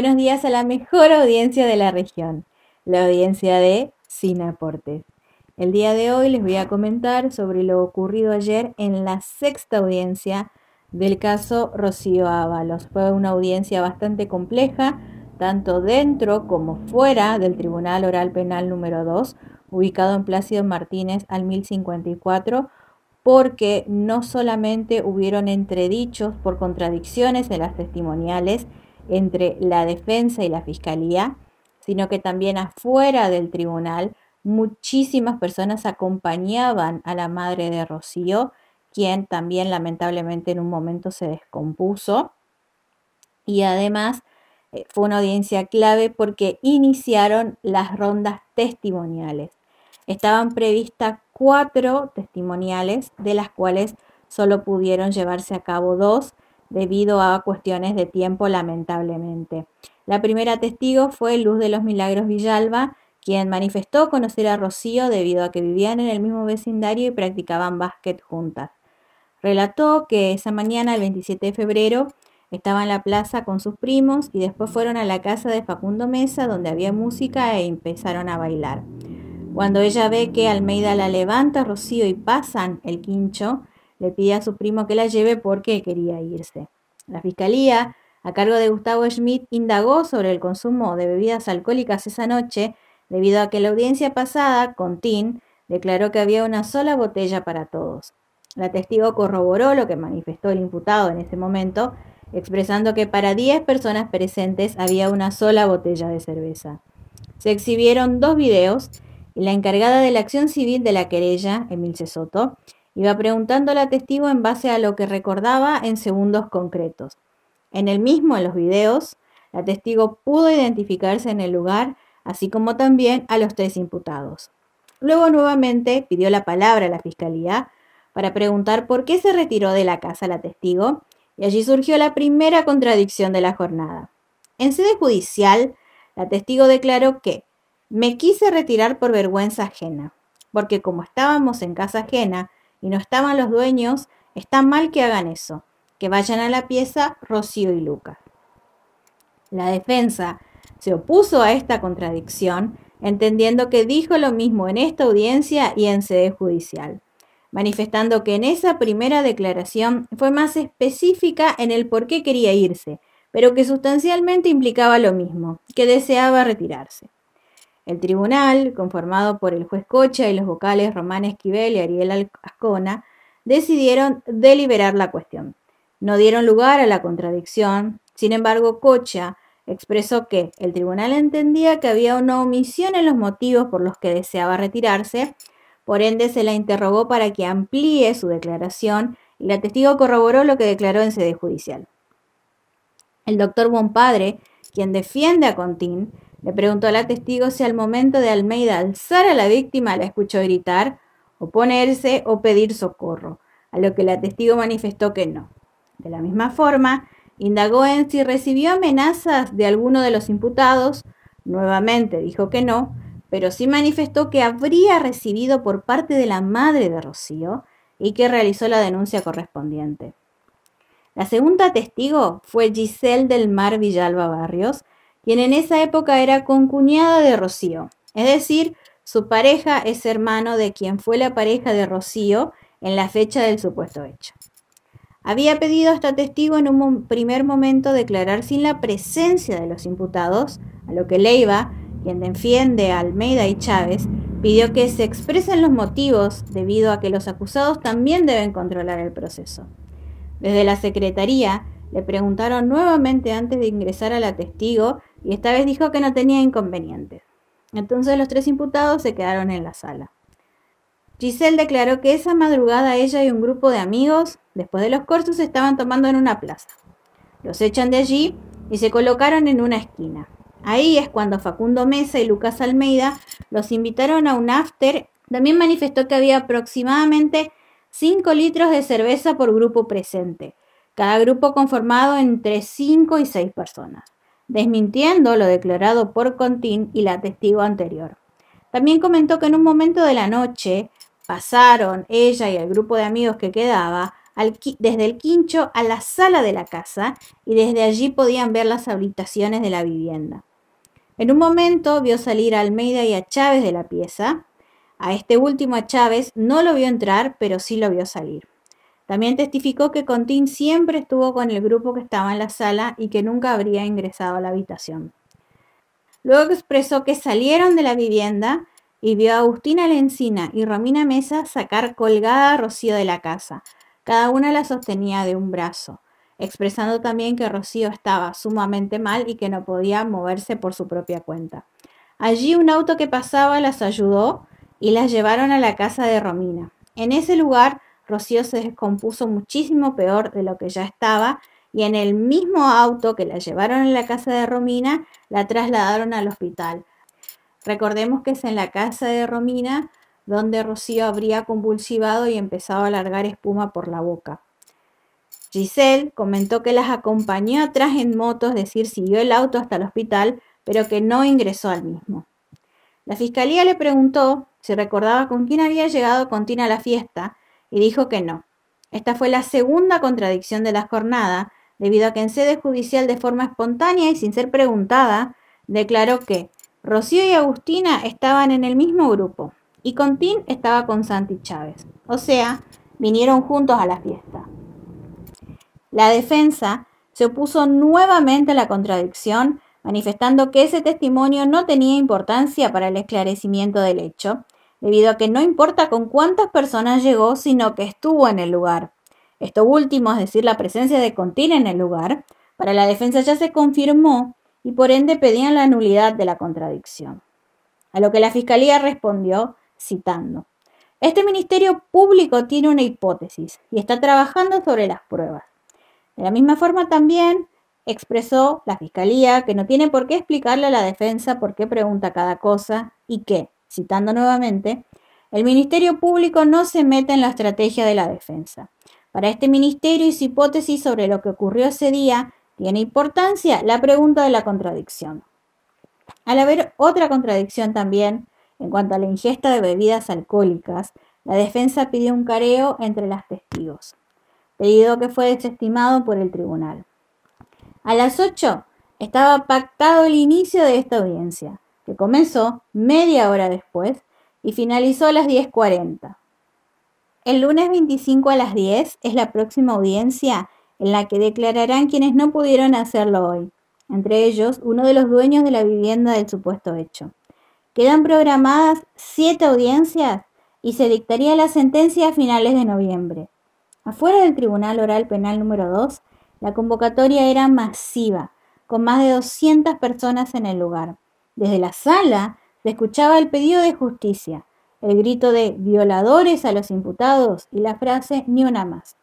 Buenos días a la mejor audiencia de la región, la audiencia de Sin Aportes. El día de hoy les voy a comentar sobre lo ocurrido ayer en la sexta audiencia del caso Rocío Ábalos. Fue una audiencia bastante compleja, tanto dentro como fuera del Tribunal Oral Penal número 2, ubicado en Plácido Martínez al 1054, porque no solamente hubieron entredichos por contradicciones en las testimoniales, entre la defensa y la fiscalía, sino que también afuera del tribunal muchísimas personas acompañaban a la madre de Rocío, quien también lamentablemente en un momento se descompuso. Y además eh, fue una audiencia clave porque iniciaron las rondas testimoniales. Estaban previstas cuatro testimoniales, de las cuales solo pudieron llevarse a cabo dos, debido a cuestiones de tiempo, lamentablemente. La primera testigo fue Luz de los Milagros Villalba, quien manifestó conocer a Rocío debido a que vivían en el mismo vecindario y practicaban básquet juntas. Relató que esa mañana, el 27 de febrero, estaba en la plaza con sus primos y después fueron a la casa de Facundo Mesa donde había música e empezaron a bailar. Cuando ella ve que Almeida la levanta, Rocío y pasan el quincho, le pide a su primo que la lleve porque quería irse. La fiscalía, a cargo de Gustavo Schmidt, indagó sobre el consumo de bebidas alcohólicas esa noche, debido a que la audiencia pasada, Contín, declaró que había una sola botella para todos. La testigo corroboró lo que manifestó el imputado en ese momento, expresando que para 10 personas presentes había una sola botella de cerveza. Se exhibieron dos videos y la encargada de la acción civil de la querella, Emil Soto, Iba preguntando la testigo en base a lo que recordaba en segundos concretos. En el mismo, en los videos, la testigo pudo identificarse en el lugar, así como también a los tres imputados. Luego nuevamente pidió la palabra a la fiscalía para preguntar por qué se retiró de la casa la testigo, y allí surgió la primera contradicción de la jornada. En sede judicial, la testigo declaró que me quise retirar por vergüenza ajena, porque como estábamos en casa ajena, y no estaban los dueños, está mal que hagan eso, que vayan a la pieza Rocío y Lucas. La defensa se opuso a esta contradicción, entendiendo que dijo lo mismo en esta audiencia y en sede judicial, manifestando que en esa primera declaración fue más específica en el por qué quería irse, pero que sustancialmente implicaba lo mismo, que deseaba retirarse. El tribunal, conformado por el juez Cocha y los vocales Román Esquivel y Ariel Ascona, decidieron deliberar la cuestión. No dieron lugar a la contradicción. Sin embargo, Cocha expresó que el tribunal entendía que había una omisión en los motivos por los que deseaba retirarse, por ende se la interrogó para que amplíe su declaración y la testigo corroboró lo que declaró en sede judicial. El doctor Bonpadre, quien defiende a Contín, le preguntó a la testigo si al momento de Almeida alzar a la víctima la escuchó gritar, oponerse o pedir socorro, a lo que la testigo manifestó que no. De la misma forma, indagó en si recibió amenazas de alguno de los imputados, nuevamente dijo que no, pero sí manifestó que habría recibido por parte de la madre de Rocío y que realizó la denuncia correspondiente. La segunda testigo fue Giselle del Mar Villalba Barrios, quien en esa época era concuñada de Rocío, es decir, su pareja es hermano de quien fue la pareja de Rocío en la fecha del supuesto hecho. Había pedido a esta testigo en un primer momento declarar sin la presencia de los imputados, a lo que Leiva, quien defiende a Almeida y Chávez, pidió que se expresen los motivos debido a que los acusados también deben controlar el proceso. Desde la Secretaría le preguntaron nuevamente antes de ingresar a la testigo y esta vez dijo que no tenía inconvenientes. Entonces los tres imputados se quedaron en la sala. Giselle declaró que esa madrugada ella y un grupo de amigos, después de los cursos, estaban tomando en una plaza. Los echan de allí y se colocaron en una esquina. Ahí es cuando Facundo Mesa y Lucas Almeida los invitaron a un after. También manifestó que había aproximadamente 5 litros de cerveza por grupo presente, cada grupo conformado entre 5 y 6 personas desmintiendo lo declarado por Contín y la testigo anterior. También comentó que en un momento de la noche pasaron ella y el grupo de amigos que quedaba desde el quincho a la sala de la casa y desde allí podían ver las habitaciones de la vivienda. En un momento vio salir a Almeida y a Chávez de la pieza. A este último, a Chávez, no lo vio entrar, pero sí lo vio salir. También testificó que Contín siempre estuvo con el grupo que estaba en la sala y que nunca habría ingresado a la habitación. Luego expresó que salieron de la vivienda y vio a Agustina Lencina y Romina Mesa sacar colgada a Rocío de la casa. Cada una la sostenía de un brazo, expresando también que Rocío estaba sumamente mal y que no podía moverse por su propia cuenta. Allí un auto que pasaba las ayudó y las llevaron a la casa de Romina. En ese lugar, Rocío se descompuso muchísimo peor de lo que ya estaba y en el mismo auto que la llevaron a la casa de Romina, la trasladaron al hospital. Recordemos que es en la casa de Romina donde Rocío habría convulsivado y empezado a largar espuma por la boca. Giselle comentó que las acompañó atrás en moto, es decir, siguió el auto hasta el hospital, pero que no ingresó al mismo. La fiscalía le preguntó si recordaba con quién había llegado Contina a la fiesta y dijo que no. Esta fue la segunda contradicción de la jornada, debido a que en sede judicial de forma espontánea y sin ser preguntada, declaró que Rocío y Agustina estaban en el mismo grupo y Contín estaba con Santi Chávez. O sea, vinieron juntos a la fiesta. La defensa se opuso nuevamente a la contradicción, manifestando que ese testimonio no tenía importancia para el esclarecimiento del hecho, debido a que no importa con cuántas personas llegó, sino que estuvo en el lugar. Esto último, es decir, la presencia de Contín en el lugar, para la defensa ya se confirmó y por ende pedían la nulidad de la contradicción. A lo que la Fiscalía respondió citando, Este Ministerio Público tiene una hipótesis y está trabajando sobre las pruebas. De la misma forma también expresó la Fiscalía que no tiene por qué explicarle a la defensa por qué pregunta cada cosa y que, citando nuevamente, el Ministerio Público no se mete en la estrategia de la defensa. Para este ministerio y su hipótesis sobre lo que ocurrió ese día tiene importancia la pregunta de la contradicción. Al haber otra contradicción también en cuanto a la ingesta de bebidas alcohólicas, la defensa pidió un careo entre las testigos, pedido que fue desestimado por el tribunal. A las 8 estaba pactado el inicio de esta audiencia, comenzó media hora después y finalizó a las 10.40. El lunes 25 a las 10 es la próxima audiencia en la que declararán quienes no pudieron hacerlo hoy, entre ellos uno de los dueños de la vivienda del supuesto hecho. Quedan programadas siete audiencias y se dictaría la sentencia a finales de noviembre. Afuera del Tribunal Oral Penal número 2, la convocatoria era masiva, con más de 200 personas en el lugar. Desde la sala se escuchaba el pedido de justicia, el grito de violadores a los imputados y la frase ni una más.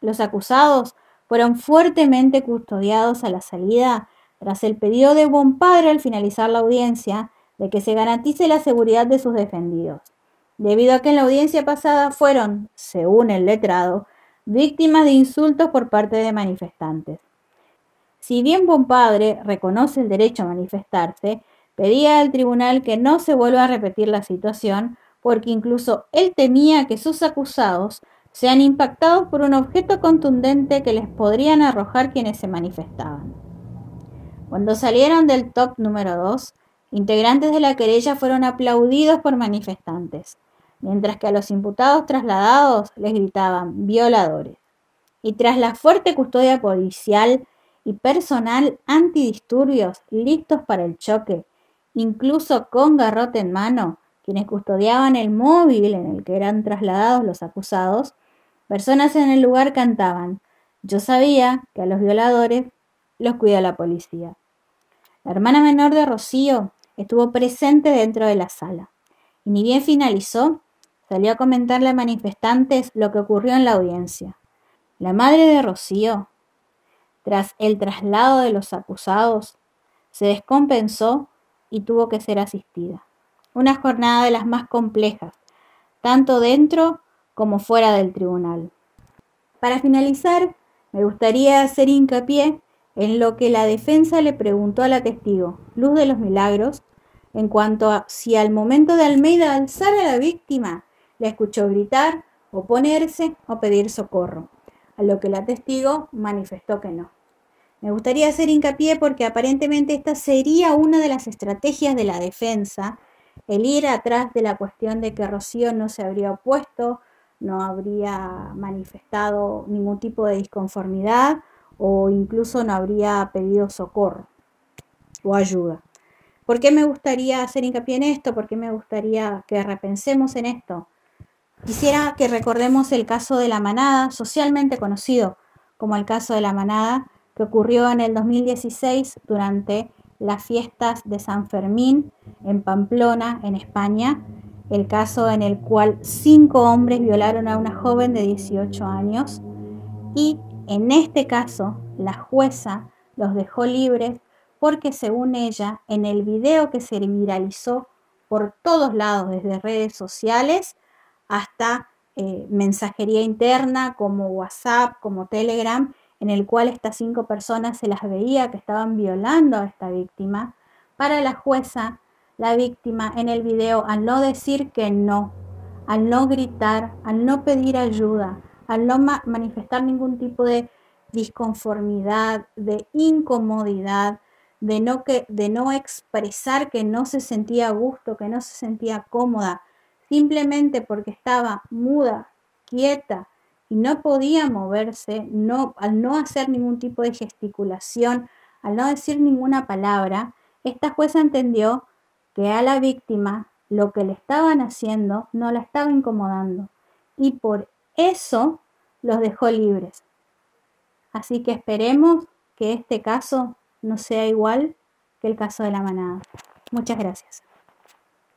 Los acusados fueron fuertemente custodiados a la salida tras el pedido de buen padre al finalizar la audiencia de que se garantice la seguridad de sus defendidos, debido a que en la audiencia pasada fueron, según el letrado, víctimas de insultos por parte de manifestantes. Si bien buen padre reconoce el derecho a manifestarse, pedía al tribunal que no se vuelva a repetir la situación porque incluso él temía que sus acusados sean impactados por un objeto contundente que les podrían arrojar quienes se manifestaban. Cuando salieron del top número 2, integrantes de la querella fueron aplaudidos por manifestantes, mientras que a los imputados trasladados les gritaban violadores. Y tras la fuerte custodia policial y personal antidisturbios listos para el choque, incluso con garrote en mano, quienes custodiaban el móvil en el que eran trasladados los acusados, Personas en el lugar cantaban. Yo sabía que a los violadores los cuida la policía. La hermana menor de Rocío estuvo presente dentro de la sala. Y ni bien finalizó, salió a comentarle a manifestantes lo que ocurrió en la audiencia. La madre de Rocío, tras el traslado de los acusados, se descompensó y tuvo que ser asistida. Una jornada de las más complejas, tanto dentro como fuera del tribunal. Para finalizar, me gustaría hacer hincapié en lo que la defensa le preguntó a la testigo, Luz de los Milagros, en cuanto a si al momento de Almeida alzar a la víctima, la escuchó gritar, oponerse o pedir socorro. a lo que la testigo manifestó que no. Me gustaría hacer hincapié porque aparentemente esta sería una de las estrategias de la defensa, el ir atrás de la cuestión de que Rocío no se habría opuesto, no habría manifestado ningún tipo de disconformidad o incluso no habría pedido socorro o ayuda. ¿Por qué me gustaría hacer hincapié en esto? ¿Por qué me gustaría que repensemos en esto? Quisiera que recordemos el caso de la manada, socialmente conocido como el caso de la manada, que ocurrió en el 2016 durante las fiestas de San Fermín en Pamplona, en España, el caso en el cual cinco hombres violaron a una joven de 18 años y en este caso la jueza los dejó libres porque según ella, en el video que se viralizó por todos lados, desde redes sociales hasta eh, mensajería interna como WhatsApp, como Telegram, en el cual estas cinco personas se las veía que estaban violando a esta víctima, para la jueza, la víctima en el video, al no decir que no, al no gritar, al no pedir ayuda, al no manifestar ningún tipo de disconformidad, de incomodidad, de no, de no expresar que no se sentía a gusto, que no se sentía cómoda, simplemente porque estaba muda, quieta y no podía moverse, no, al no hacer ningún tipo de gesticulación, al no decir ninguna palabra, esta jueza entendió que a la víctima lo que le estaban haciendo no la estaba incomodando y por eso los dejó libres. Así que esperemos que este caso no sea igual que el caso de la manada. Muchas gracias.